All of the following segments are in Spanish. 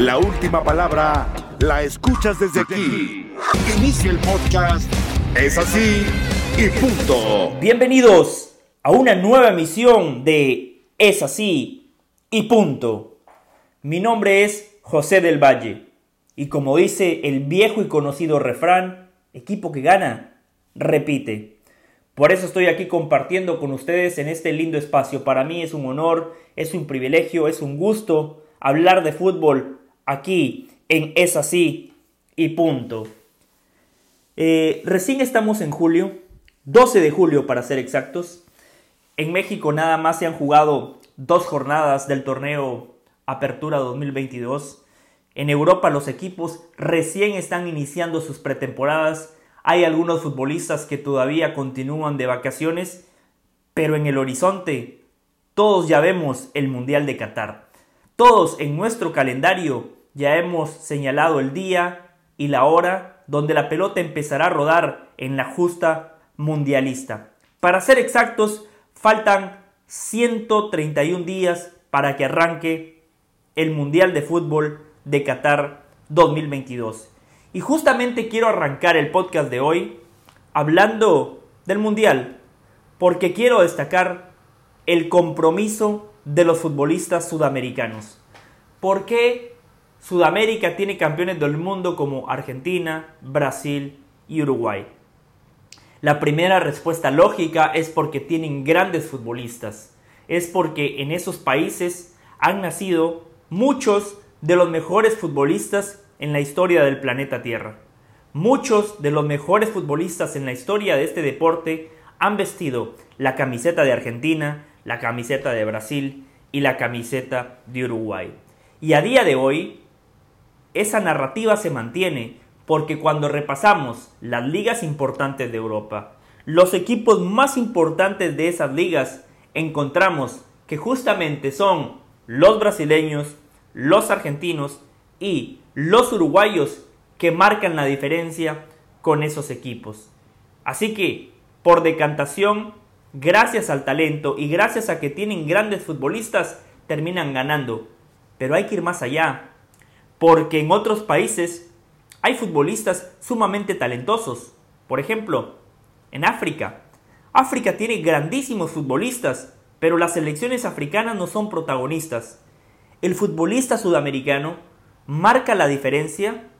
La última palabra la escuchas desde aquí. Inicia el podcast. Es así y punto. Bienvenidos a una nueva emisión de Es así y punto. Mi nombre es José del Valle y como dice el viejo y conocido refrán, equipo que gana, repite. Por eso estoy aquí compartiendo con ustedes en este lindo espacio. Para mí es un honor, es un privilegio, es un gusto hablar de fútbol aquí en Es así y punto. Eh, recién estamos en julio, 12 de julio para ser exactos. En México nada más se han jugado dos jornadas del torneo Apertura 2022. En Europa los equipos recién están iniciando sus pretemporadas hay algunos futbolistas que todavía continúan de vacaciones, pero en el horizonte todos ya vemos el Mundial de Qatar. Todos en nuestro calendario ya hemos señalado el día y la hora donde la pelota empezará a rodar en la justa mundialista. Para ser exactos, faltan 131 días para que arranque el Mundial de Fútbol de Qatar 2022. Y justamente quiero arrancar el podcast de hoy hablando del Mundial, porque quiero destacar el compromiso de los futbolistas sudamericanos. ¿Por qué Sudamérica tiene campeones del mundo como Argentina, Brasil y Uruguay? La primera respuesta lógica es porque tienen grandes futbolistas. Es porque en esos países han nacido muchos de los mejores futbolistas en la historia del planeta Tierra. Muchos de los mejores futbolistas en la historia de este deporte han vestido la camiseta de Argentina, la camiseta de Brasil y la camiseta de Uruguay. Y a día de hoy, esa narrativa se mantiene porque cuando repasamos las ligas importantes de Europa, los equipos más importantes de esas ligas, encontramos que justamente son los brasileños, los argentinos y los uruguayos que marcan la diferencia con esos equipos. Así que, por decantación, gracias al talento y gracias a que tienen grandes futbolistas, terminan ganando. Pero hay que ir más allá, porque en otros países hay futbolistas sumamente talentosos. Por ejemplo, en África. África tiene grandísimos futbolistas, pero las selecciones africanas no son protagonistas. El futbolista sudamericano marca la diferencia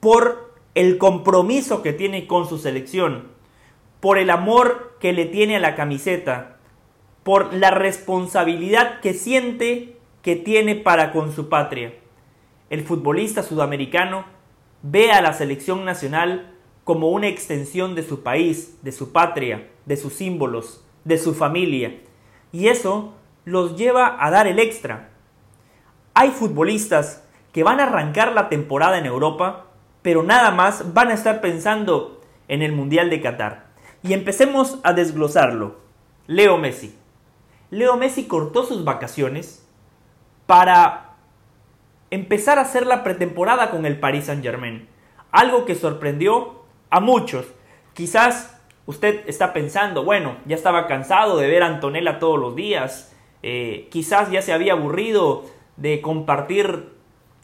por el compromiso que tiene con su selección, por el amor que le tiene a la camiseta, por la responsabilidad que siente que tiene para con su patria. El futbolista sudamericano ve a la selección nacional como una extensión de su país, de su patria, de sus símbolos, de su familia. Y eso los lleva a dar el extra. Hay futbolistas que van a arrancar la temporada en Europa, pero nada más van a estar pensando en el Mundial de Qatar. Y empecemos a desglosarlo. Leo Messi. Leo Messi cortó sus vacaciones para empezar a hacer la pretemporada con el Paris Saint Germain. Algo que sorprendió a muchos. Quizás usted está pensando, bueno, ya estaba cansado de ver a Antonella todos los días. Eh, quizás ya se había aburrido de compartir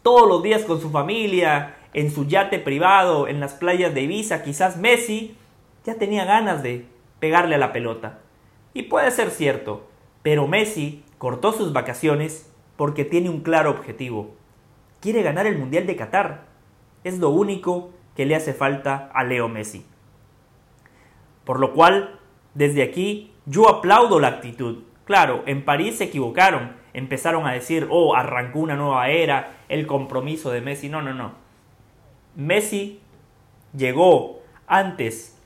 todos los días con su familia, en su yate privado, en las playas de Ibiza, quizás Messi ya tenía ganas de pegarle a la pelota. Y puede ser cierto, pero Messi cortó sus vacaciones porque tiene un claro objetivo. Quiere ganar el Mundial de Qatar. Es lo único que le hace falta a Leo Messi. Por lo cual, desde aquí, yo aplaudo la actitud. Claro, en París se equivocaron, empezaron a decir, oh, arrancó una nueva era, el compromiso de Messi. No, no, no. Messi llegó antes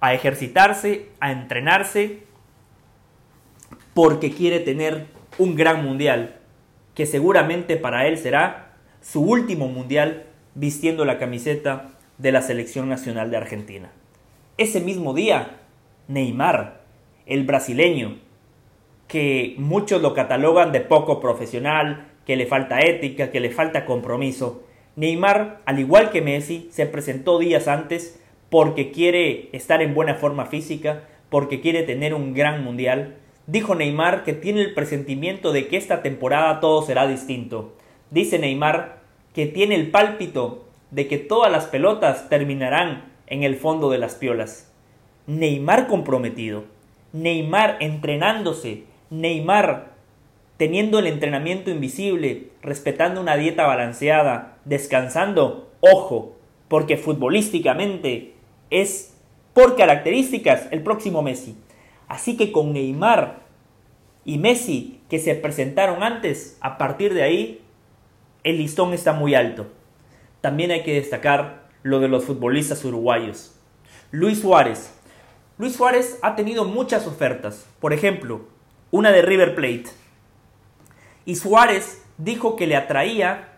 a ejercitarse, a entrenarse, porque quiere tener un gran mundial, que seguramente para él será su último mundial vistiendo la camiseta de la selección nacional de Argentina. Ese mismo día, Neymar, el brasileño, que muchos lo catalogan de poco profesional, que le falta ética, que le falta compromiso. Neymar, al igual que Messi, se presentó días antes porque quiere estar en buena forma física, porque quiere tener un gran mundial. Dijo Neymar que tiene el presentimiento de que esta temporada todo será distinto. Dice Neymar que tiene el pálpito de que todas las pelotas terminarán en el fondo de las piolas. Neymar comprometido, Neymar entrenándose, Neymar teniendo el entrenamiento invisible, respetando una dieta balanceada, descansando, ojo, porque futbolísticamente es por características el próximo Messi. Así que con Neymar y Messi que se presentaron antes, a partir de ahí el listón está muy alto. También hay que destacar lo de los futbolistas uruguayos. Luis Suárez. Luis Suárez ha tenido muchas ofertas. Por ejemplo, una de River Plate. Y Suárez dijo que le atraía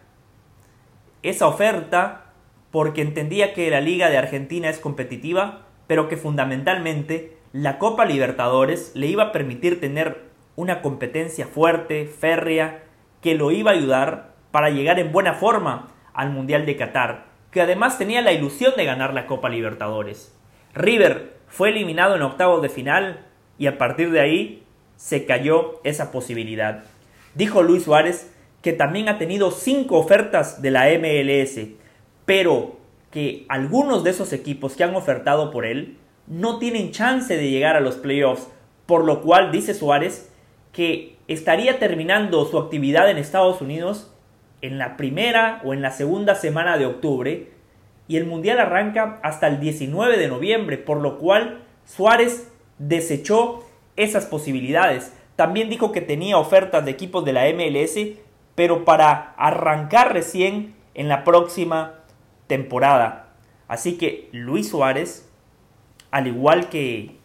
esa oferta porque entendía que la Liga de Argentina es competitiva, pero que fundamentalmente la Copa Libertadores le iba a permitir tener una competencia fuerte, férrea, que lo iba a ayudar para llegar en buena forma al Mundial de Qatar, que además tenía la ilusión de ganar la Copa Libertadores. River fue eliminado en octavos de final y a partir de ahí se cayó esa posibilidad. Dijo Luis Suárez que también ha tenido cinco ofertas de la MLS, pero que algunos de esos equipos que han ofertado por él no tienen chance de llegar a los playoffs, por lo cual dice Suárez que estaría terminando su actividad en Estados Unidos en la primera o en la segunda semana de octubre y el Mundial arranca hasta el 19 de noviembre, por lo cual Suárez desechó esas posibilidades. También dijo que tenía ofertas de equipos de la MLS, pero para arrancar recién en la próxima temporada. Así que Luis Suárez, al igual que,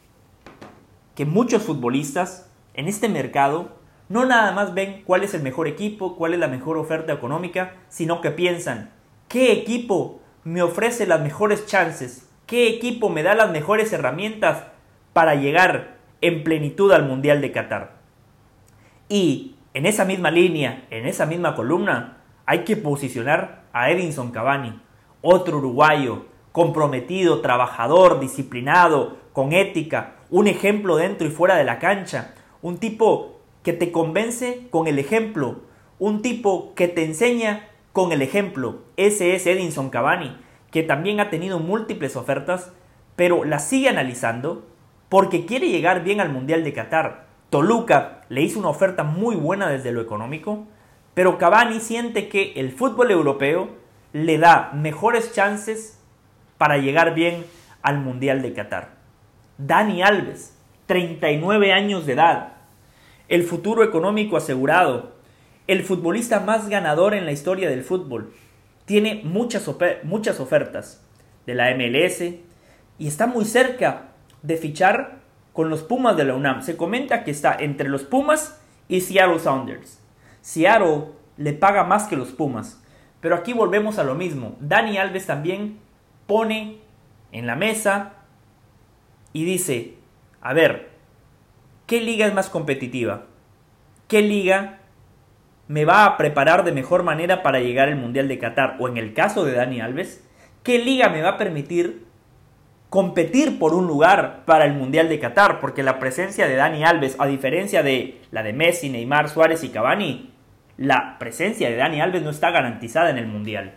que muchos futbolistas en este mercado, no nada más ven cuál es el mejor equipo, cuál es la mejor oferta económica, sino que piensan, ¿qué equipo me ofrece las mejores chances? ¿Qué equipo me da las mejores herramientas para llegar en plenitud al Mundial de Qatar? Y en esa misma línea, en esa misma columna, hay que posicionar a Edinson Cavani, otro uruguayo, comprometido, trabajador, disciplinado, con ética, un ejemplo dentro y fuera de la cancha, un tipo que te convence con el ejemplo, un tipo que te enseña con el ejemplo. Ese es Edinson Cavani, que también ha tenido múltiples ofertas, pero las sigue analizando porque quiere llegar bien al Mundial de Qatar. Toluca le hizo una oferta muy buena desde lo económico, pero Cavani siente que el fútbol europeo le da mejores chances para llegar bien al Mundial de Qatar. Dani Alves, 39 años de edad, el futuro económico asegurado, el futbolista más ganador en la historia del fútbol. Tiene muchas, muchas ofertas de la MLS y está muy cerca de fichar con los Pumas de la UNAM. Se comenta que está entre los Pumas y Seattle Sounders. Seattle le paga más que los Pumas. Pero aquí volvemos a lo mismo. Dani Alves también pone en la mesa y dice, a ver, ¿Qué liga es más competitiva? ¿Qué liga me va a preparar de mejor manera para llegar al Mundial de Qatar? O en el caso de Dani Alves, ¿qué liga me va a permitir competir por un lugar para el Mundial de Qatar? Porque la presencia de Dani Alves, a diferencia de la de Messi, Neymar, Suárez y Cavani, la presencia de Dani Alves no está garantizada en el Mundial.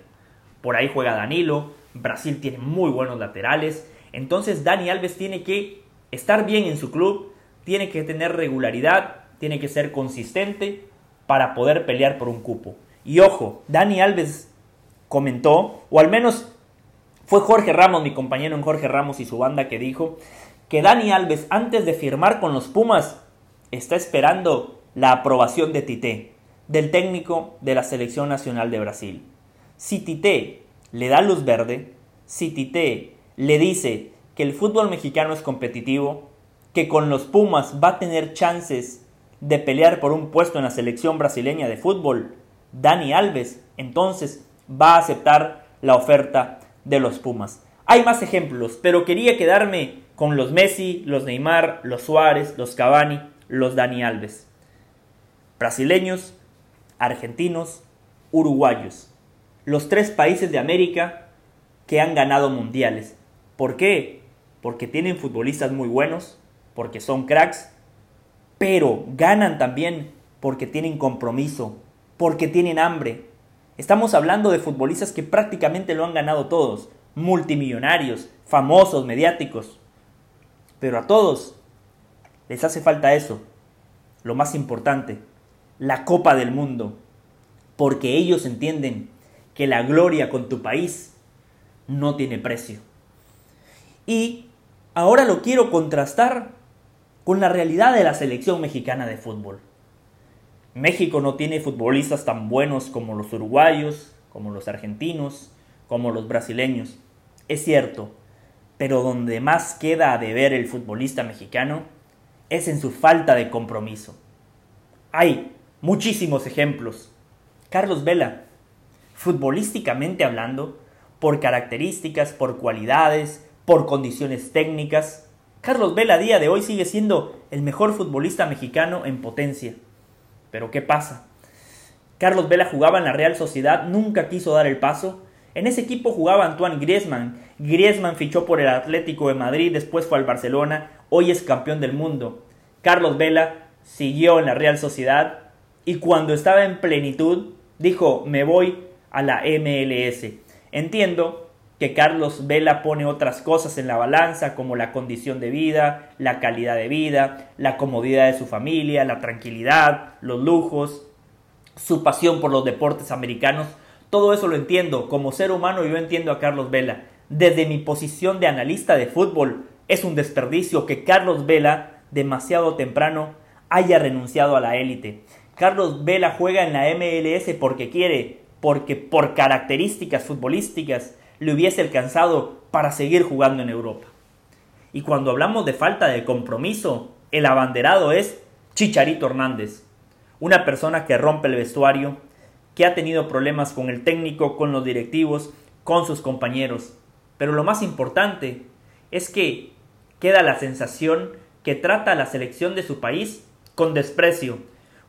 Por ahí juega Danilo, Brasil tiene muy buenos laterales, entonces Dani Alves tiene que estar bien en su club, tiene que tener regularidad, tiene que ser consistente para poder pelear por un cupo. Y ojo, Dani Alves comentó, o al menos fue Jorge Ramos, mi compañero en Jorge Ramos y su banda, que dijo que Dani Alves, antes de firmar con los Pumas, está esperando la aprobación de Tite, del técnico de la Selección Nacional de Brasil. Si Tite le da luz verde, si Tite le dice que el fútbol mexicano es competitivo, que con los Pumas va a tener chances de pelear por un puesto en la selección brasileña de fútbol, Dani Alves entonces va a aceptar la oferta de los Pumas. Hay más ejemplos, pero quería quedarme con los Messi, los Neymar, los Suárez, los Cavani, los Dani Alves. Brasileños, argentinos, uruguayos. Los tres países de América que han ganado mundiales. ¿Por qué? Porque tienen futbolistas muy buenos, porque son cracks, pero ganan también porque tienen compromiso, porque tienen hambre, Estamos hablando de futbolistas que prácticamente lo han ganado todos, multimillonarios, famosos, mediáticos. Pero a todos les hace falta eso, lo más importante, la Copa del Mundo, porque ellos entienden que la gloria con tu país no tiene precio. Y ahora lo quiero contrastar con la realidad de la selección mexicana de fútbol. México no tiene futbolistas tan buenos como los uruguayos, como los argentinos, como los brasileños. Es cierto, pero donde más queda de ver el futbolista mexicano es en su falta de compromiso. Hay muchísimos ejemplos. Carlos Vela, futbolísticamente hablando, por características, por cualidades, por condiciones técnicas, Carlos Vela a día de hoy sigue siendo el mejor futbolista mexicano en potencia. Pero ¿qué pasa? Carlos Vela jugaba en la Real Sociedad, nunca quiso dar el paso. En ese equipo jugaba Antoine Griezmann. Griezmann fichó por el Atlético de Madrid, después fue al Barcelona, hoy es campeón del mundo. Carlos Vela siguió en la Real Sociedad y cuando estaba en plenitud dijo, me voy a la MLS. Entiendo que Carlos Vela pone otras cosas en la balanza como la condición de vida, la calidad de vida, la comodidad de su familia, la tranquilidad, los lujos, su pasión por los deportes americanos. Todo eso lo entiendo. Como ser humano yo entiendo a Carlos Vela. Desde mi posición de analista de fútbol es un desperdicio que Carlos Vela demasiado temprano haya renunciado a la élite. Carlos Vela juega en la MLS porque quiere, porque por características futbolísticas le hubiese alcanzado para seguir jugando en Europa. Y cuando hablamos de falta de compromiso, el abanderado es Chicharito Hernández, una persona que rompe el vestuario, que ha tenido problemas con el técnico, con los directivos, con sus compañeros. Pero lo más importante es que queda la sensación que trata a la selección de su país con desprecio.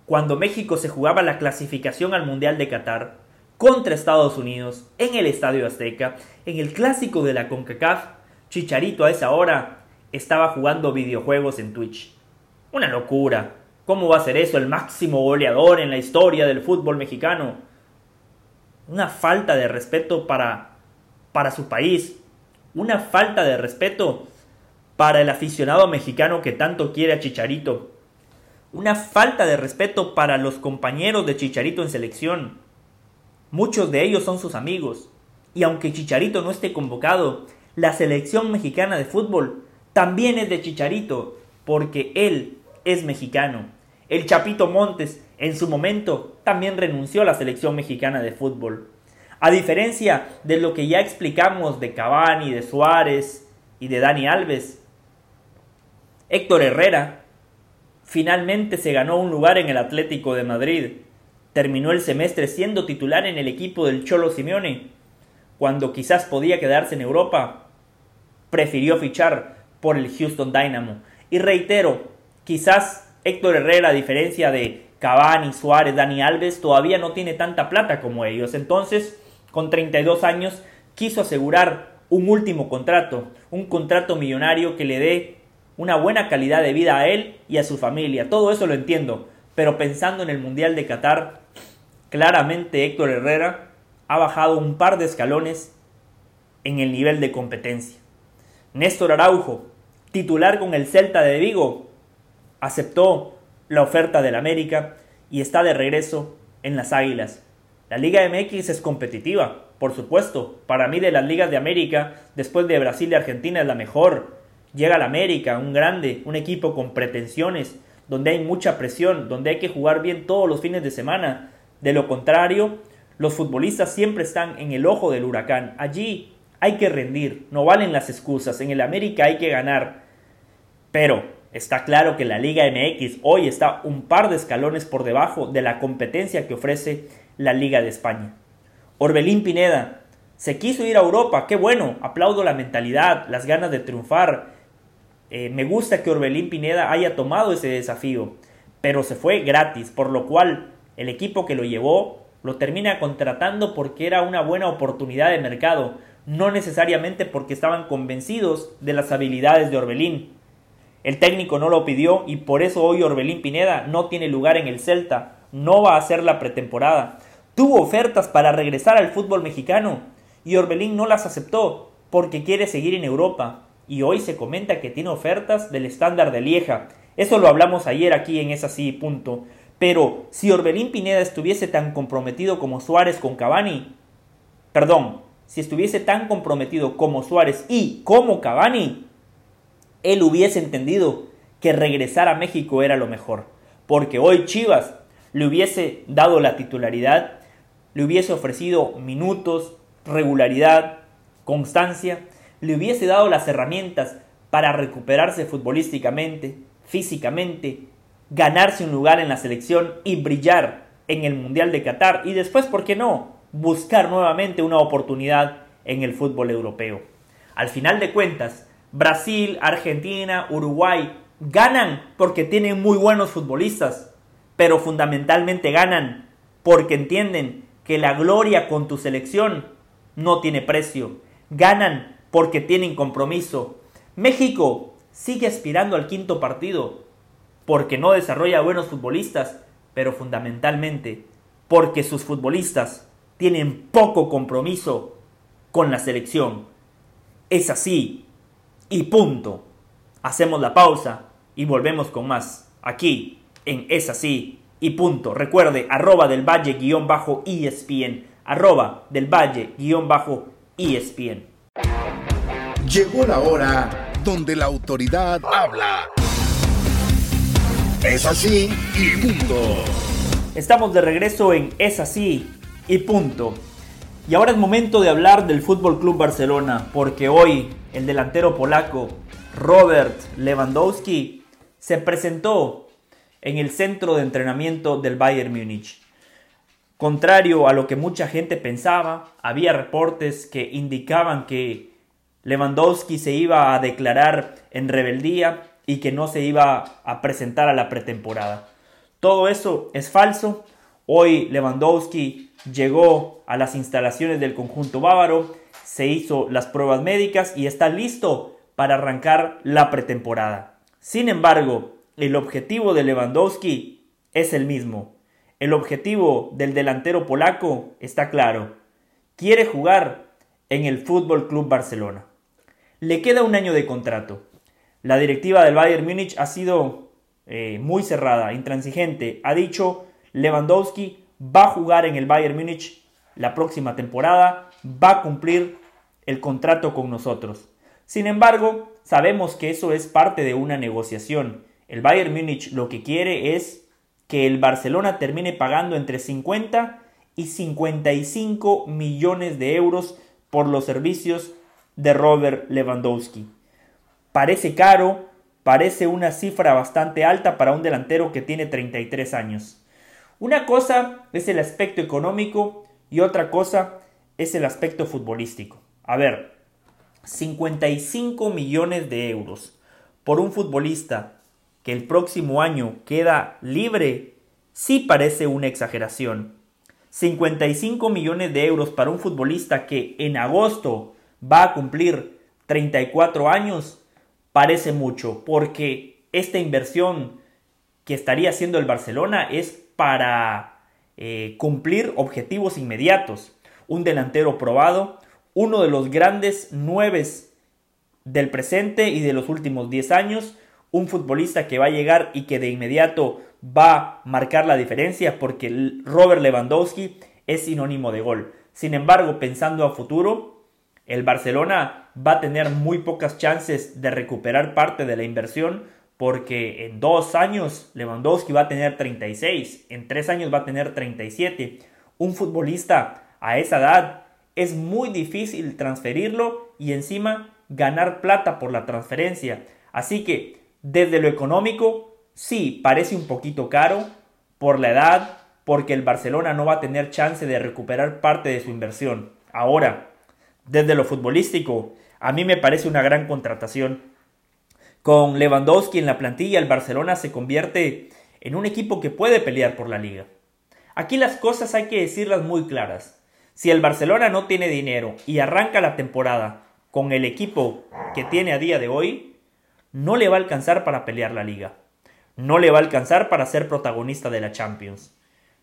Cuando México se jugaba la clasificación al Mundial de Qatar, contra Estados Unidos en el Estadio Azteca, en el clásico de la CONCACAF, Chicharito a esa hora estaba jugando videojuegos en Twitch. Una locura. ¿Cómo va a ser eso el máximo goleador en la historia del fútbol mexicano? Una falta de respeto para para su país. Una falta de respeto para el aficionado mexicano que tanto quiere a Chicharito. Una falta de respeto para los compañeros de Chicharito en selección. Muchos de ellos son sus amigos. Y aunque Chicharito no esté convocado, la selección mexicana de fútbol también es de Chicharito, porque él es mexicano. El Chapito Montes en su momento también renunció a la selección mexicana de fútbol. A diferencia de lo que ya explicamos de Cavani, de Suárez y de Dani Alves, Héctor Herrera finalmente se ganó un lugar en el Atlético de Madrid terminó el semestre siendo titular en el equipo del Cholo Simeone, cuando quizás podía quedarse en Europa, prefirió fichar por el Houston Dynamo. Y reitero, quizás Héctor Herrera, a diferencia de Cavani, Suárez, Dani Alves, todavía no tiene tanta plata como ellos. Entonces, con 32 años, quiso asegurar un último contrato, un contrato millonario que le dé una buena calidad de vida a él y a su familia. Todo eso lo entiendo, pero pensando en el Mundial de Qatar, claramente Héctor Herrera ha bajado un par de escalones en el nivel de competencia. Néstor Araujo, titular con el Celta de Vigo, aceptó la oferta del América y está de regreso en las Águilas. La Liga MX es competitiva, por supuesto. Para mí de las ligas de América, después de Brasil y Argentina, es la mejor. Llega la América, un grande, un equipo con pretensiones, donde hay mucha presión, donde hay que jugar bien todos los fines de semana. De lo contrario, los futbolistas siempre están en el ojo del huracán. Allí hay que rendir, no valen las excusas. En el América hay que ganar. Pero está claro que la Liga MX hoy está un par de escalones por debajo de la competencia que ofrece la Liga de España. Orbelín Pineda se quiso ir a Europa, qué bueno, aplaudo la mentalidad, las ganas de triunfar, eh, me gusta que Orbelín Pineda haya tomado ese desafío, pero se fue gratis, por lo cual el equipo que lo llevó lo termina contratando porque era una buena oportunidad de mercado, no necesariamente porque estaban convencidos de las habilidades de Orbelín. El técnico no lo pidió y por eso hoy Orbelín Pineda no tiene lugar en el Celta, no va a hacer la pretemporada. tuvo ofertas para regresar al fútbol mexicano y Orbelín no las aceptó porque quiere seguir en Europa y hoy se comenta que tiene ofertas del estándar de Lieja. Eso lo hablamos ayer aquí en Es así, punto. Pero si Orbelín Pineda estuviese tan comprometido como Suárez con Cavani, perdón, si estuviese tan comprometido como Suárez y como Cavani, él hubiese entendido que regresar a México era lo mejor. Porque hoy Chivas le hubiese dado la titularidad, le hubiese ofrecido minutos, regularidad, constancia, le hubiese dado las herramientas para recuperarse futbolísticamente, físicamente, ganarse un lugar en la selección y brillar en el Mundial de Qatar y después, ¿por qué no?, buscar nuevamente una oportunidad en el fútbol europeo. Al final de cuentas, Brasil, Argentina, Uruguay ganan porque tienen muy buenos futbolistas, pero fundamentalmente ganan porque entienden que la gloria con tu selección no tiene precio. Ganan porque tienen compromiso. México sigue aspirando al quinto partido porque no desarrolla buenos futbolistas, pero fundamentalmente porque sus futbolistas tienen poco compromiso con la selección. Es así. Y punto. Hacemos la pausa y volvemos con más. Aquí en Es así. Y punto. Recuerde, arroba del valle guion bajo ESPN. Arroba del valle guion bajo ESPN. Llegó la hora donde la autoridad habla. Es así y punto. Estamos de regreso en Es así y punto. Y ahora es momento de hablar del Fútbol Club Barcelona, porque hoy el delantero polaco Robert Lewandowski se presentó en el centro de entrenamiento del Bayern Múnich. Contrario a lo que mucha gente pensaba, había reportes que indicaban que Lewandowski se iba a declarar en rebeldía y que no se iba a presentar a la pretemporada. Todo eso es falso. Hoy Lewandowski llegó a las instalaciones del conjunto bávaro, se hizo las pruebas médicas y está listo para arrancar la pretemporada. Sin embargo, el objetivo de Lewandowski es el mismo. El objetivo del delantero polaco está claro. Quiere jugar en el Fútbol Club Barcelona. Le queda un año de contrato. La directiva del Bayern Múnich ha sido eh, muy cerrada, intransigente. Ha dicho Lewandowski va a jugar en el Bayern Múnich la próxima temporada, va a cumplir el contrato con nosotros. Sin embargo, sabemos que eso es parte de una negociación. El Bayern Múnich lo que quiere es que el Barcelona termine pagando entre 50 y 55 millones de euros por los servicios de Robert Lewandowski. Parece caro, parece una cifra bastante alta para un delantero que tiene 33 años. Una cosa es el aspecto económico y otra cosa es el aspecto futbolístico. A ver, 55 millones de euros por un futbolista que el próximo año queda libre, sí parece una exageración. 55 millones de euros para un futbolista que en agosto va a cumplir 34 años parece mucho, porque esta inversión que estaría haciendo el Barcelona es para eh, cumplir objetivos inmediatos. Un delantero probado, uno de los grandes nueves del presente y de los últimos 10 años, un futbolista que va a llegar y que de inmediato va a marcar la diferencia porque Robert Lewandowski es sinónimo de gol. Sin embargo, pensando a futuro, el Barcelona va a tener muy pocas chances de recuperar parte de la inversión porque en dos años Lewandowski va a tener 36, en tres años va a tener 37. Un futbolista a esa edad es muy difícil transferirlo y encima ganar plata por la transferencia. Así que desde lo económico, sí, parece un poquito caro por la edad, porque el Barcelona no va a tener chance de recuperar parte de su inversión. Ahora, desde lo futbolístico, a mí me parece una gran contratación con Lewandowski en la plantilla, el Barcelona se convierte en un equipo que puede pelear por la liga. Aquí las cosas hay que decirlas muy claras. Si el Barcelona no tiene dinero y arranca la temporada con el equipo que tiene a día de hoy, no le va a alcanzar para pelear la liga. No le va a alcanzar para ser protagonista de la Champions.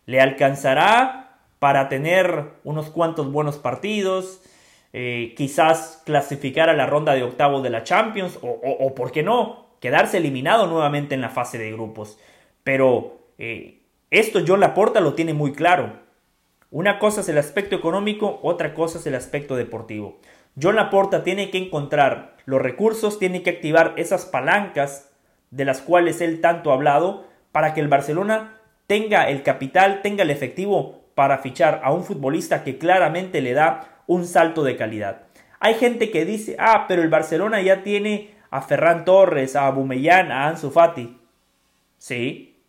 Le alcanzará para tener unos cuantos buenos partidos, eh, quizás clasificar a la ronda de octavos de la Champions o, ¿por qué no? Quedarse eliminado nuevamente en la fase de grupos. Pero eh, esto John Laporta lo tiene muy claro. Una cosa es el aspecto económico, otra cosa es el aspecto deportivo. John Laporta tiene que encontrar los recursos, tiene que activar esas palancas de las cuales él tanto ha hablado para que el Barcelona tenga el capital, tenga el efectivo para fichar a un futbolista que claramente le da un salto de calidad. Hay gente que dice, ah, pero el Barcelona ya tiene a Ferran Torres, a Bumellán, a Ansu Fati. Sí,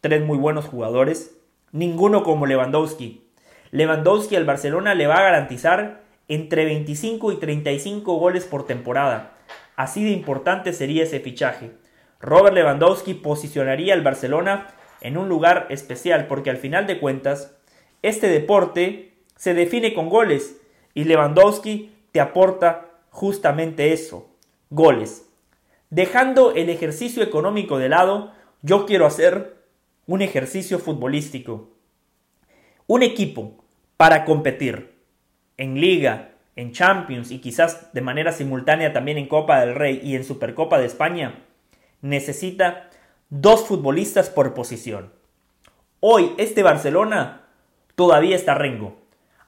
tres muy buenos jugadores, ninguno como Lewandowski. Lewandowski al Barcelona le va a garantizar entre 25 y 35 goles por temporada. Así de importante sería ese fichaje. Robert Lewandowski posicionaría al Barcelona en un lugar especial porque al final de cuentas este deporte se define con goles y Lewandowski te aporta justamente eso, goles. Dejando el ejercicio económico de lado, yo quiero hacer un ejercicio futbolístico. Un equipo para competir en liga, en Champions y quizás de manera simultánea también en Copa del Rey y en Supercopa de España, necesita dos futbolistas por posición. Hoy este Barcelona todavía está rengo.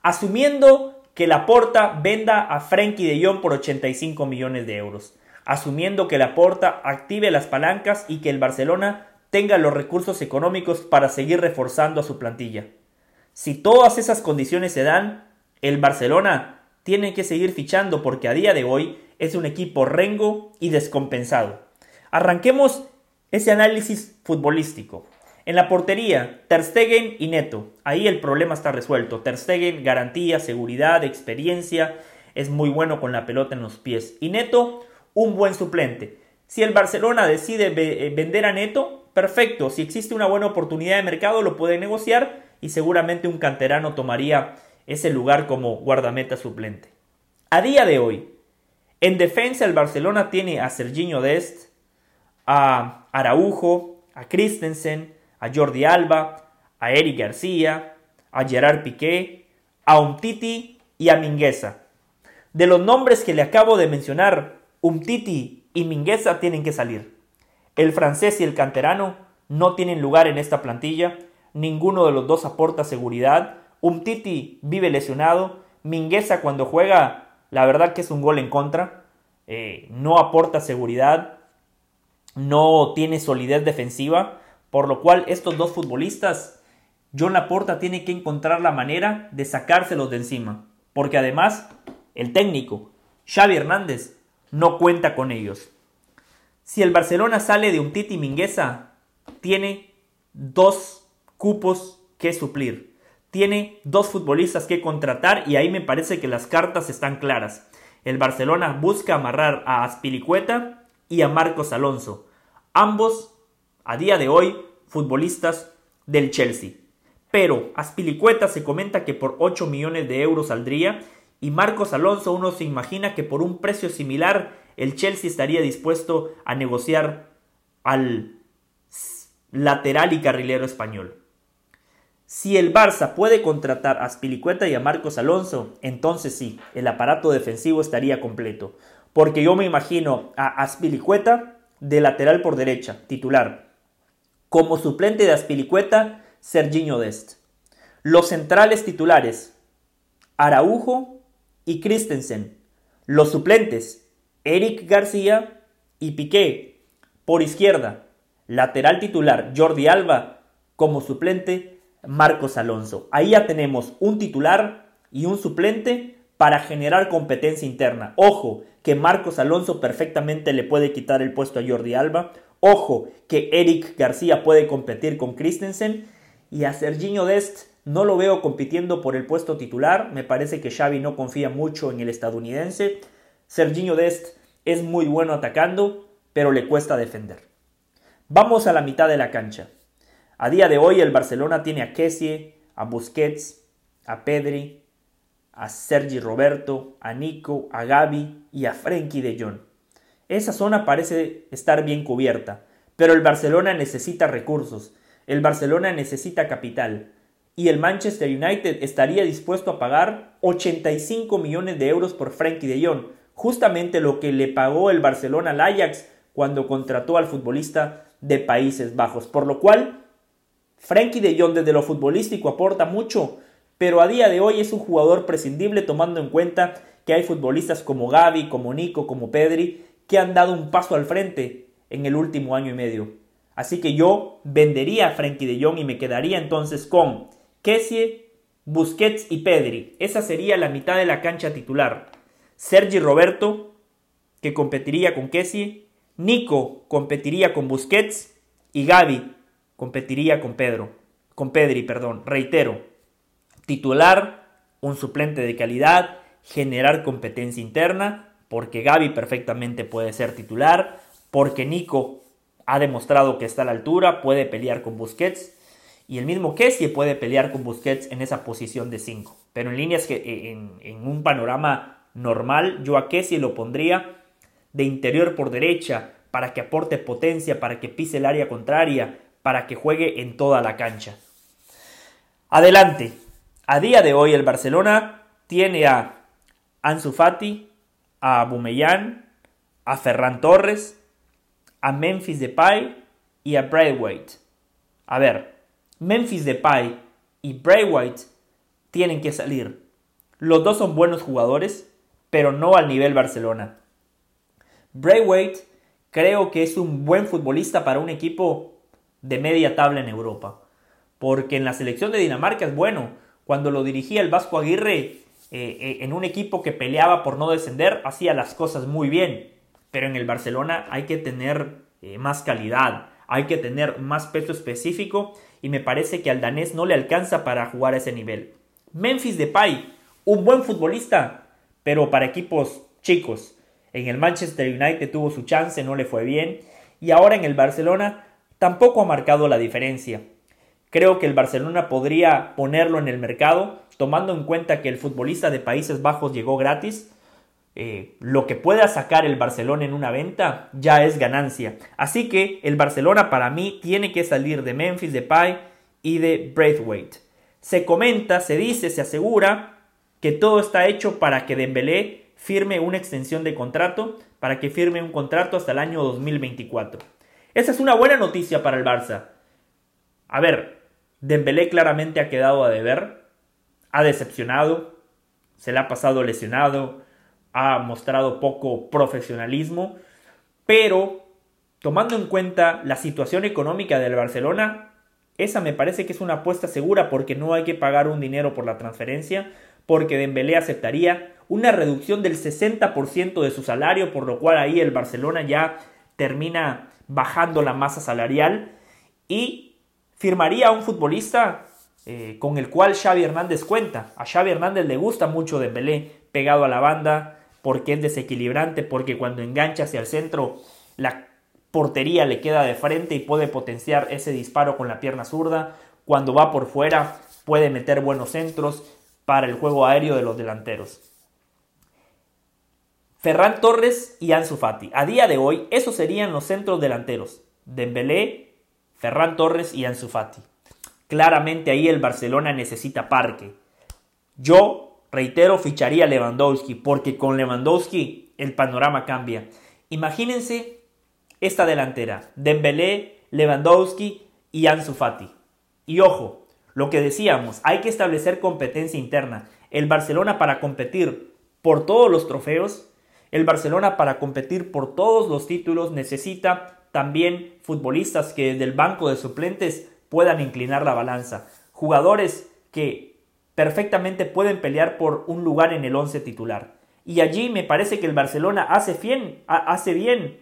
Asumiendo que la Porta venda a Frenkie de Jong por 85 millones de euros, asumiendo que la Porta active las palancas y que el Barcelona tenga los recursos económicos para seguir reforzando a su plantilla. Si todas esas condiciones se dan, el Barcelona tiene que seguir fichando porque a día de hoy es un equipo rengo y descompensado. Arranquemos ese análisis futbolístico. En la portería, Ter Stegen y Neto. Ahí el problema está resuelto. Ter Stegen, garantía, seguridad, experiencia, es muy bueno con la pelota en los pies. Y Neto, un buen suplente. Si el Barcelona decide eh, vender a Neto, perfecto. Si existe una buena oportunidad de mercado, lo puede negociar y seguramente un canterano tomaría ese lugar como guardameta suplente. A día de hoy, en defensa el Barcelona tiene a Serginho Dest, a Araujo, a Christensen, a Jordi Alba, a Eric García, a Gerard Piqué, a Umtiti y a Mingueza. De los nombres que le acabo de mencionar, Umtiti y Mingueza tienen que salir. El francés y el canterano no tienen lugar en esta plantilla, ninguno de los dos aporta seguridad. Umtiti vive lesionado, Mingueza cuando juega, la verdad que es un gol en contra, eh, no aporta seguridad, no tiene solidez defensiva. Por lo cual estos dos futbolistas, John Laporta tiene que encontrar la manera de sacárselos de encima. Porque además el técnico, Xavi Hernández, no cuenta con ellos. Si el Barcelona sale de un Titi Mingueza, tiene dos cupos que suplir. Tiene dos futbolistas que contratar y ahí me parece que las cartas están claras. El Barcelona busca amarrar a Aspilicueta y a Marcos Alonso. Ambos a día de hoy futbolistas del Chelsea. Pero Aspilicueta se comenta que por 8 millones de euros saldría y Marcos Alonso uno se imagina que por un precio similar el Chelsea estaría dispuesto a negociar al lateral y carrilero español. Si el Barça puede contratar a Aspilicueta y a Marcos Alonso, entonces sí, el aparato defensivo estaría completo. Porque yo me imagino a Aspilicueta de lateral por derecha, titular, como suplente de Aspilicueta, Serginho Dest. Los centrales titulares, Araujo y Christensen. Los suplentes, Eric García y Piqué. Por izquierda, lateral titular, Jordi Alba. Como suplente, Marcos Alonso. Ahí ya tenemos un titular y un suplente para generar competencia interna. Ojo, que Marcos Alonso perfectamente le puede quitar el puesto a Jordi Alba Ojo que Eric García puede competir con Christensen y a Serginho Dest no lo veo compitiendo por el puesto titular. Me parece que Xavi no confía mucho en el estadounidense. Serginho Dest es muy bueno atacando, pero le cuesta defender. Vamos a la mitad de la cancha. A día de hoy el Barcelona tiene a Kessie, a Busquets, a Pedri, a Sergi Roberto, a Nico, a Gaby y a Frenkie de Jong. Esa zona parece estar bien cubierta, pero el Barcelona necesita recursos, el Barcelona necesita capital. y el Manchester United estaría dispuesto a pagar 85 millones de euros por Frankie de Jong, justamente lo que le pagó el Barcelona al Ajax cuando contrató al futbolista de Países Bajos, por lo cual Frankie de Jong desde lo futbolístico aporta mucho, pero a día de hoy es un jugador prescindible tomando en cuenta que hay futbolistas como Gaby, como Nico, como Pedri, que han dado un paso al frente en el último año y medio. Así que yo vendería a Frankie de Jong y me quedaría entonces con Kessie, Busquets y Pedri. Esa sería la mitad de la cancha titular. Sergi Roberto, que competiría con Kessie, Nico competiría con Busquets y Gaby competiría con Pedro, con Pedri, perdón. Reitero, titular, un suplente de calidad, generar competencia interna, porque Gaby perfectamente puede ser titular, porque Nico ha demostrado que está a la altura, puede pelear con Busquets y el mismo Kessie puede pelear con Busquets en esa posición de 5. Pero en líneas que eh, en, en, un panorama normal, yo a Kessie lo pondría de interior por derecha para que aporte potencia, para que pise el área contraria, para que juegue en toda la cancha. Adelante. A día de hoy el Barcelona tiene a Ansu Fati, a Bumellán, a Ferran Torres, a Memphis Depay y a White. A ver, Memphis Depay y White tienen que salir. Los dos son buenos jugadores, pero no al nivel Barcelona. White creo que es un buen futbolista para un equipo de media tabla en Europa. Porque en la selección de Dinamarca es bueno. Cuando lo dirigía el Vasco Aguirre eh, eh, en un equipo que peleaba por no descender, hacía las cosas muy bien. Pero en el Barcelona hay que tener eh, más calidad, hay que tener más peso específico y me parece que al danés no le alcanza para jugar a ese nivel. Memphis Depay, un buen futbolista, pero para equipos chicos. En el Manchester United tuvo su chance, no le fue bien. Y ahora en el Barcelona tampoco ha marcado la diferencia. Creo que el Barcelona podría ponerlo en el mercado, tomando en cuenta que el futbolista de Países Bajos llegó gratis. Eh, lo que pueda sacar el Barcelona en una venta ya es ganancia. Así que el Barcelona para mí tiene que salir de Memphis, de Pai y de Braithwaite. Se comenta, se dice, se asegura que todo está hecho para que Dembélé firme una extensión de contrato, para que firme un contrato hasta el año 2024. Esa es una buena noticia para el Barça. A ver, Dembélé claramente ha quedado a deber, ha decepcionado, se le ha pasado lesionado, ha mostrado poco profesionalismo, pero tomando en cuenta la situación económica del Barcelona, esa me parece que es una apuesta segura porque no hay que pagar un dinero por la transferencia, porque Dembélé aceptaría una reducción del 60% de su salario, por lo cual ahí el Barcelona ya termina bajando la masa salarial y firmaría a un futbolista eh, con el cual Xavi Hernández cuenta. A Xavi Hernández le gusta mucho Dembélé pegado a la banda porque es desequilibrante, porque cuando engancha hacia el centro la portería le queda de frente y puede potenciar ese disparo con la pierna zurda. Cuando va por fuera puede meter buenos centros para el juego aéreo de los delanteros. Ferran Torres y Ansu Fati. A día de hoy, esos serían los centros delanteros. Dembélé, Ferran Torres y Ansu Fati. Claramente ahí el Barcelona necesita parque. Yo, reitero, ficharía a Lewandowski, porque con Lewandowski el panorama cambia. Imagínense esta delantera, Dembélé, Lewandowski y Ansu Fati. Y ojo, lo que decíamos, hay que establecer competencia interna. El Barcelona para competir por todos los trofeos, el Barcelona para competir por todos los títulos necesita también futbolistas que del banco de suplentes puedan inclinar la balanza. Jugadores que perfectamente pueden pelear por un lugar en el once titular. Y allí me parece que el Barcelona hace bien, hace bien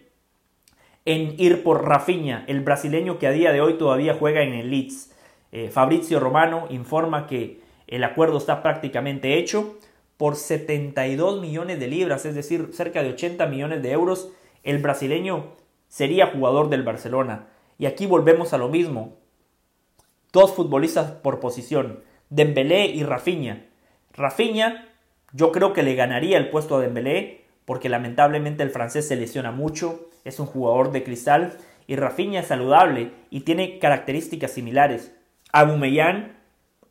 en ir por Rafinha, el brasileño que a día de hoy todavía juega en el Leeds. Eh, Fabrizio Romano informa que el acuerdo está prácticamente hecho por 72 millones de libras, es decir, cerca de 80 millones de euros. El brasileño sería jugador del Barcelona. Y aquí volvemos a lo mismo. Dos futbolistas por posición, Dembélé y Rafinha. Rafinha, yo creo que le ganaría el puesto a Dembélé porque lamentablemente el francés se lesiona mucho, es un jugador de cristal y Rafinha es saludable y tiene características similares. Aubameyang,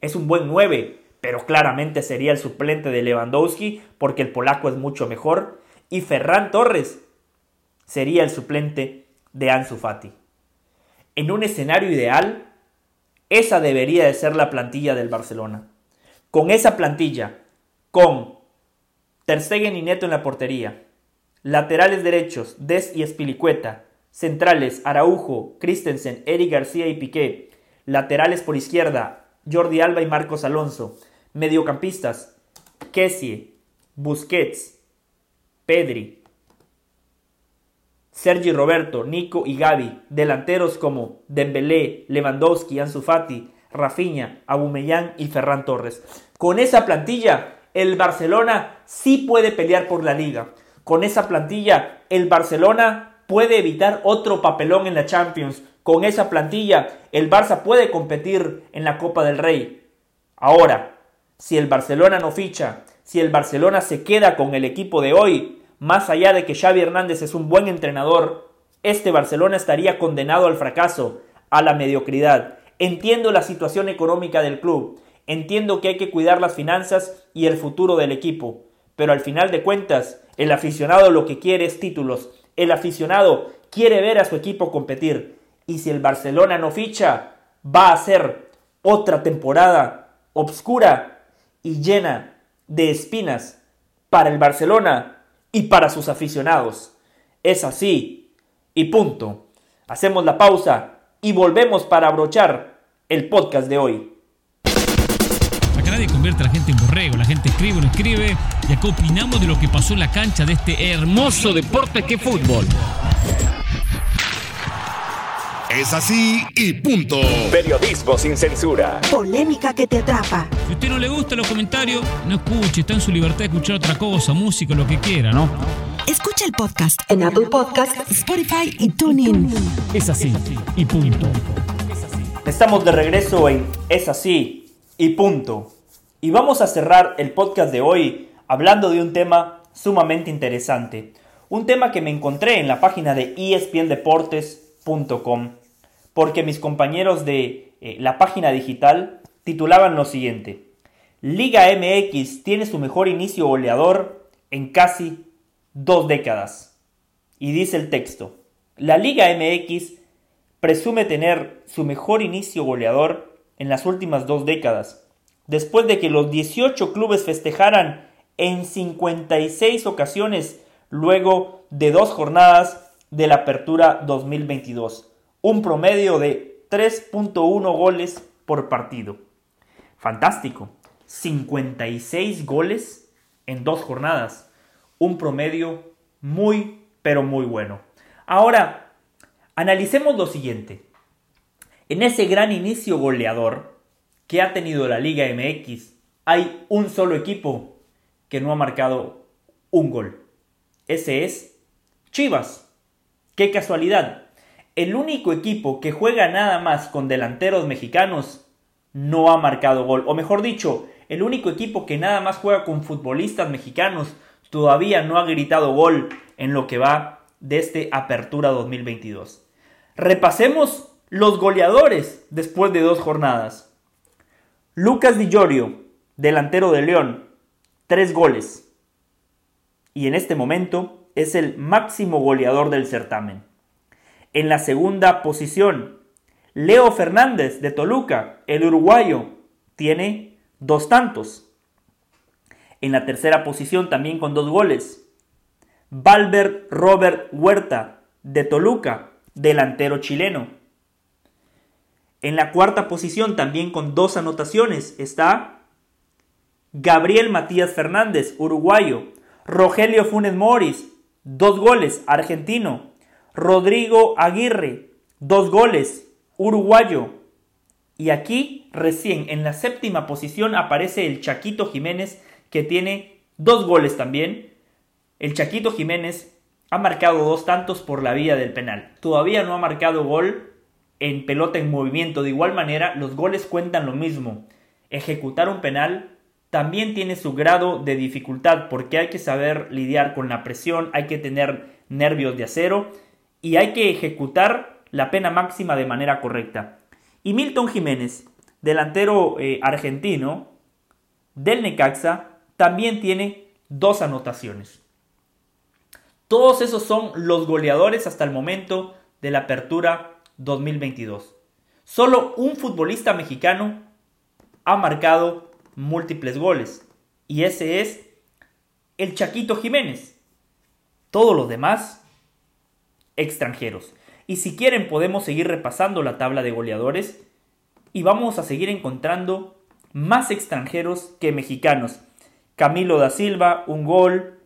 es un buen 9, pero claramente sería el suplente de Lewandowski porque el polaco es mucho mejor. Y Ferran Torres sería el suplente de Ansu Fati. En un escenario ideal, esa debería de ser la plantilla del Barcelona. Con esa plantilla, con Ter Stegen y Neto en la portería, laterales derechos, Des y Espilicueta, centrales Araujo, Christensen, Eric García y Piqué, laterales por izquierda, Jordi Alba y Marcos Alonso, mediocampistas, Kessie, Busquets, Pedri, Sergi Roberto, Nico y Gaby, delanteros como Dembélé, Lewandowski, Ansu Fati, Rafinha, Abumellán y Ferran Torres. Con esa plantilla, el Barcelona sí puede pelear por la liga. Con esa plantilla, el Barcelona puede evitar otro papelón en la Champions. Con esa plantilla, el Barça puede competir en la Copa del Rey. Ahora, si el Barcelona no ficha, si el Barcelona se queda con el equipo de hoy, más allá de que Xavi Hernández es un buen entrenador, este Barcelona estaría condenado al fracaso, a la mediocridad. Entiendo la situación económica del club, entiendo que hay que cuidar las finanzas y el futuro del equipo, pero al final de cuentas, el aficionado lo que quiere es títulos, el aficionado quiere ver a su equipo competir, y si el Barcelona no ficha, va a ser otra temporada obscura y llena de espinas para el Barcelona y para sus aficionados. Es así y punto. Hacemos la pausa y volvemos para abrochar el podcast de hoy. Acá nadie convierte a la gente en borrego, la gente escribe o no escribe y acá opinamos de lo que pasó en la cancha de este hermoso deporte que es fútbol. Es así y punto. Periodismo sin censura. Polémica que te atrapa. Si a usted no le gustan los comentarios, no escuche, está en su libertad de escuchar otra cosa, música, lo que quiera, ¿no? Escucha el podcast en Apple Podcast, Spotify y TuneIn. Es así y punto. Estamos de regreso en Es así y punto. Y vamos a cerrar el podcast de hoy hablando de un tema sumamente interesante. Un tema que me encontré en la página de espndeportes.com porque mis compañeros de eh, la página digital titulaban lo siguiente. Liga MX tiene su mejor inicio goleador en casi dos décadas. Y dice el texto, la Liga MX presume tener su mejor inicio goleador en las últimas dos décadas, después de que los 18 clubes festejaran en 56 ocasiones luego de dos jornadas de la apertura 2022 un promedio de 3.1 goles por partido. Fantástico. 56 goles en dos jornadas. Un promedio muy, pero muy bueno. Ahora, analicemos lo siguiente. En ese gran inicio goleador que ha tenido la Liga MX, hay un solo equipo que no ha marcado un gol. Ese es Chivas. Qué casualidad el único equipo que juega nada más con delanteros mexicanos no ha marcado gol. O mejor dicho, el único equipo que nada más juega con futbolistas mexicanos todavía no ha gritado gol en lo que va de este Apertura 2022. Repasemos los goleadores después de dos jornadas. Lucas Di Llorio, delantero de León, tres goles. Y en este momento es el máximo goleador del certamen. En la segunda posición, Leo Fernández de Toluca, el uruguayo, tiene dos tantos. En la tercera posición, también con dos goles, Valver Robert Huerta de Toluca, delantero chileno. En la cuarta posición, también con dos anotaciones, está Gabriel Matías Fernández, uruguayo. Rogelio Funes Moris, dos goles, argentino. Rodrigo Aguirre, dos goles, uruguayo. Y aquí recién en la séptima posición aparece el Chaquito Jiménez que tiene dos goles también. El Chaquito Jiménez ha marcado dos tantos por la vía del penal. Todavía no ha marcado gol en pelota en movimiento. De igual manera, los goles cuentan lo mismo. Ejecutar un penal también tiene su grado de dificultad porque hay que saber lidiar con la presión, hay que tener nervios de acero y hay que ejecutar la pena máxima de manera correcta. Y Milton Jiménez delantero eh, argentino del Necaxa, también tiene dos anotaciones. Todos esos son los goleadores hasta el momento de la apertura 2022. Solo un futbolista mexicano ha marcado múltiples goles y ese es el Chaquito Jiménez. Todos los demás, extranjeros. Y si quieren podemos seguir repasando la tabla de goleadores y vamos a seguir encontrando más extranjeros que mexicanos. Camilo da Silva, un gol.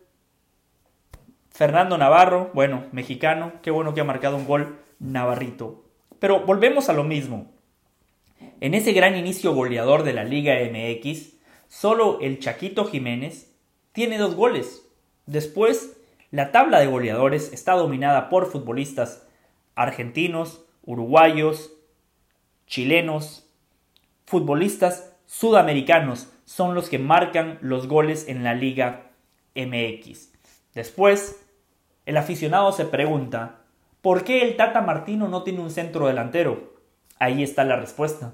Fernando Navarro, bueno, mexicano, qué bueno que ha marcado un gol Navarrito. Pero volvemos a lo mismo. En ese gran inicio goleador de la Liga MX, solo el Chaquito Jiménez tiene dos goles. Después, la tabla de goleadores está dominada por futbolistas argentinos, uruguayos, chilenos, futbolistas sudamericanos son los que marcan los goles en la Liga MX. Después, el aficionado se pregunta, ¿por qué el Tata Martino no tiene un centro delantero? Ahí está la respuesta.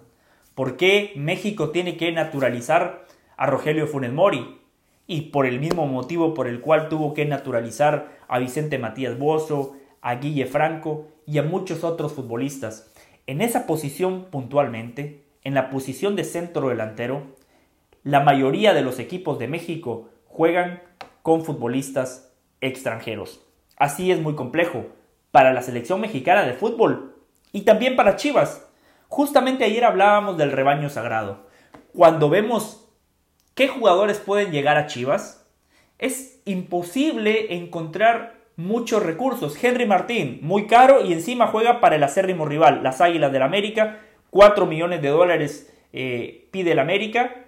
¿Por qué México tiene que naturalizar a Rogelio Funes Mori? Y por el mismo motivo por el cual tuvo que naturalizar a Vicente Matías Bozo, a Guille Franco y a muchos otros futbolistas. En esa posición puntualmente, en la posición de centro delantero, la mayoría de los equipos de México juegan con futbolistas extranjeros. Así es muy complejo para la selección mexicana de fútbol y también para Chivas. Justamente ayer hablábamos del rebaño sagrado. Cuando vemos qué jugadores pueden llegar a Chivas, es imposible encontrar muchos recursos. Henry Martín, muy caro y encima juega para el acérrimo rival, las Águilas del América. 4 millones de dólares eh, pide el América,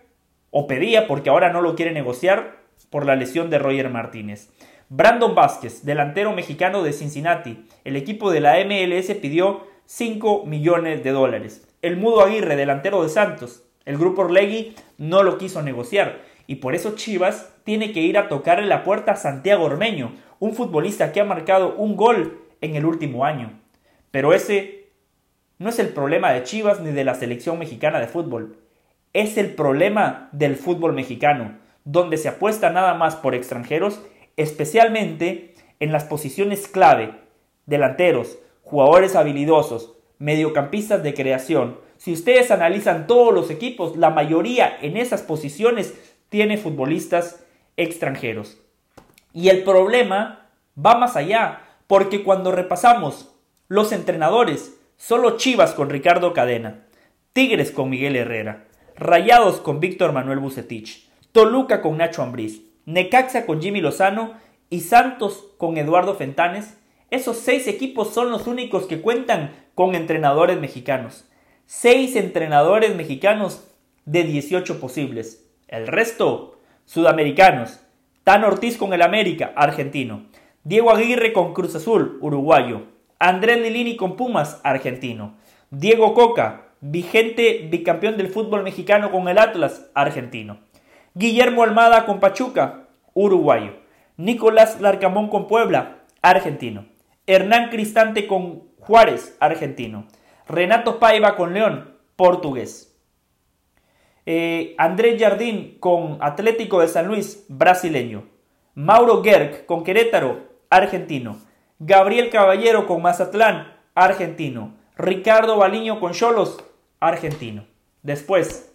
o pedía porque ahora no lo quiere negociar por la lesión de Roger Martínez. Brandon Vázquez, delantero mexicano de Cincinnati. El equipo de la MLS pidió 5 millones de dólares. El Mudo Aguirre, delantero de Santos. El grupo Orlegui no lo quiso negociar y por eso Chivas tiene que ir a tocarle la puerta a Santiago Ormeño, un futbolista que ha marcado un gol en el último año. Pero ese no es el problema de Chivas ni de la selección mexicana de fútbol. Es el problema del fútbol mexicano, donde se apuesta nada más por extranjeros, especialmente en las posiciones clave, delanteros, jugadores habilidosos, mediocampistas de creación. Si ustedes analizan todos los equipos, la mayoría en esas posiciones tiene futbolistas extranjeros. Y el problema va más allá, porque cuando repasamos los entrenadores, solo Chivas con Ricardo Cadena, Tigres con Miguel Herrera, Rayados con Víctor Manuel Bucetich, Toluca con Nacho Ambriz, Necaxa con Jimmy Lozano y Santos con Eduardo Fentanes, esos seis equipos son los únicos que cuentan con entrenadores mexicanos. Seis entrenadores mexicanos de 18 posibles. El resto, sudamericanos. Tan Ortiz con el América, argentino. Diego Aguirre con Cruz Azul, uruguayo. Andrés Lilini con Pumas, argentino. Diego Coca, vigente bicampeón del fútbol mexicano con el Atlas, argentino. Guillermo Almada con Pachuca, uruguayo. Nicolás Larcamón con Puebla, argentino. Hernán Cristante con Juárez, argentino. Renato Paiva con León, portugués. Eh, Andrés Jardín con Atlético de San Luis, brasileño. Mauro Gerg con Querétaro, argentino. Gabriel Caballero con Mazatlán, argentino. Ricardo Baliño con Cholos, argentino. Después,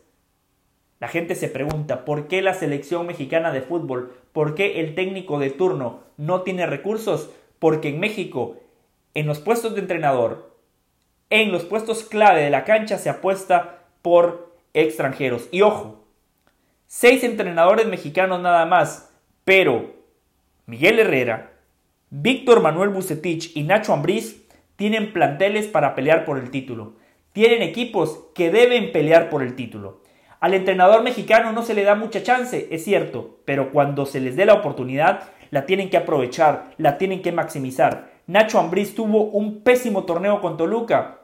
la gente se pregunta por qué la selección mexicana de fútbol, por qué el técnico de turno no tiene recursos, porque en México, en los puestos de entrenador, en los puestos clave de la cancha se apuesta por extranjeros. Y ojo, seis entrenadores mexicanos nada más, pero Miguel Herrera, Víctor Manuel Bucetich y Nacho Ambriz tienen planteles para pelear por el título tienen equipos que deben pelear por el título. Al entrenador mexicano no se le da mucha chance, es cierto, pero cuando se les dé la oportunidad, la tienen que aprovechar, la tienen que maximizar. Nacho Ambriz tuvo un pésimo torneo con Toluca.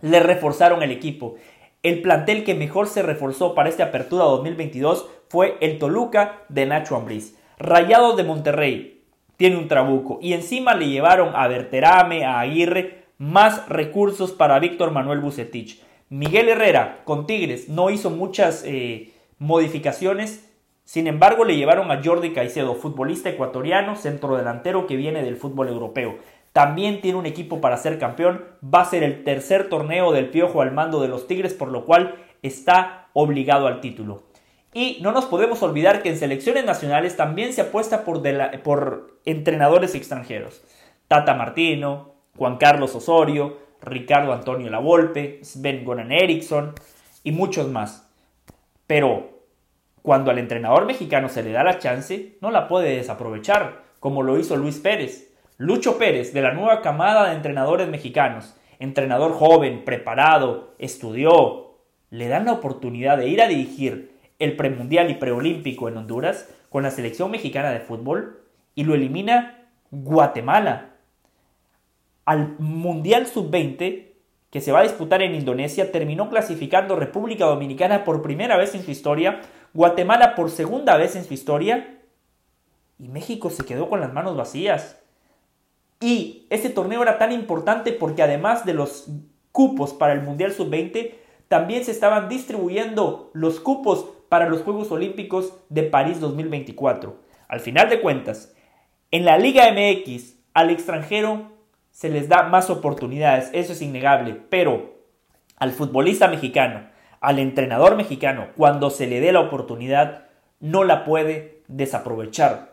Le reforzaron el equipo. El plantel que mejor se reforzó para esta apertura 2022 fue el Toluca de Nacho Ambriz. Rayados de Monterrey tiene un trabuco y encima le llevaron a Berterame, a Aguirre, más recursos para Víctor Manuel Bucetich. Miguel Herrera con Tigres no hizo muchas eh, modificaciones, sin embargo le llevaron a Jordi Caicedo, futbolista ecuatoriano, centro delantero que viene del fútbol europeo. También tiene un equipo para ser campeón, va a ser el tercer torneo del Piojo al mando de los Tigres, por lo cual está obligado al título. Y no nos podemos olvidar que en selecciones nacionales también se apuesta por, por entrenadores extranjeros. Tata Martino, Juan Carlos Osorio, Ricardo Antonio Lavolpe, Sven Goran Eriksson y muchos más. Pero cuando al entrenador mexicano se le da la chance, no la puede desaprovechar, como lo hizo Luis Pérez. Lucho Pérez, de la nueva camada de entrenadores mexicanos, entrenador joven, preparado, estudió, le dan la oportunidad de ir a dirigir el premundial y preolímpico en Honduras con la selección mexicana de fútbol y lo elimina Guatemala al Mundial Sub-20 que se va a disputar en Indonesia, terminó clasificando República Dominicana por primera vez en su historia, Guatemala por segunda vez en su historia, y México se quedó con las manos vacías. Y ese torneo era tan importante porque además de los cupos para el Mundial Sub-20, también se estaban distribuyendo los cupos para los Juegos Olímpicos de París 2024. Al final de cuentas, en la Liga MX, al extranjero se les da más oportunidades, eso es innegable, pero al futbolista mexicano, al entrenador mexicano, cuando se le dé la oportunidad, no la puede desaprovechar.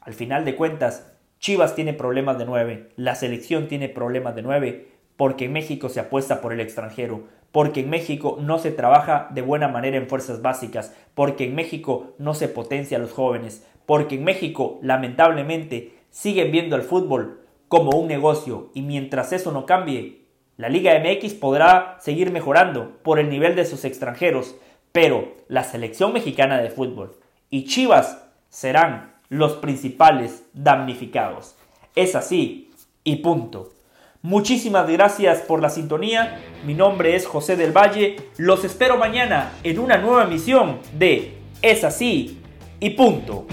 Al final de cuentas, Chivas tiene problemas de nueve, la selección tiene problemas de nueve, porque en México se apuesta por el extranjero, porque en México no se trabaja de buena manera en fuerzas básicas, porque en México no se potencia a los jóvenes, porque en México lamentablemente siguen viendo el fútbol como un negocio y mientras eso no cambie, la Liga MX podrá seguir mejorando por el nivel de sus extranjeros, pero la selección mexicana de fútbol y Chivas serán los principales damnificados. Es así y punto. Muchísimas gracias por la sintonía. Mi nombre es José del Valle. Los espero mañana en una nueva emisión de Es así y punto.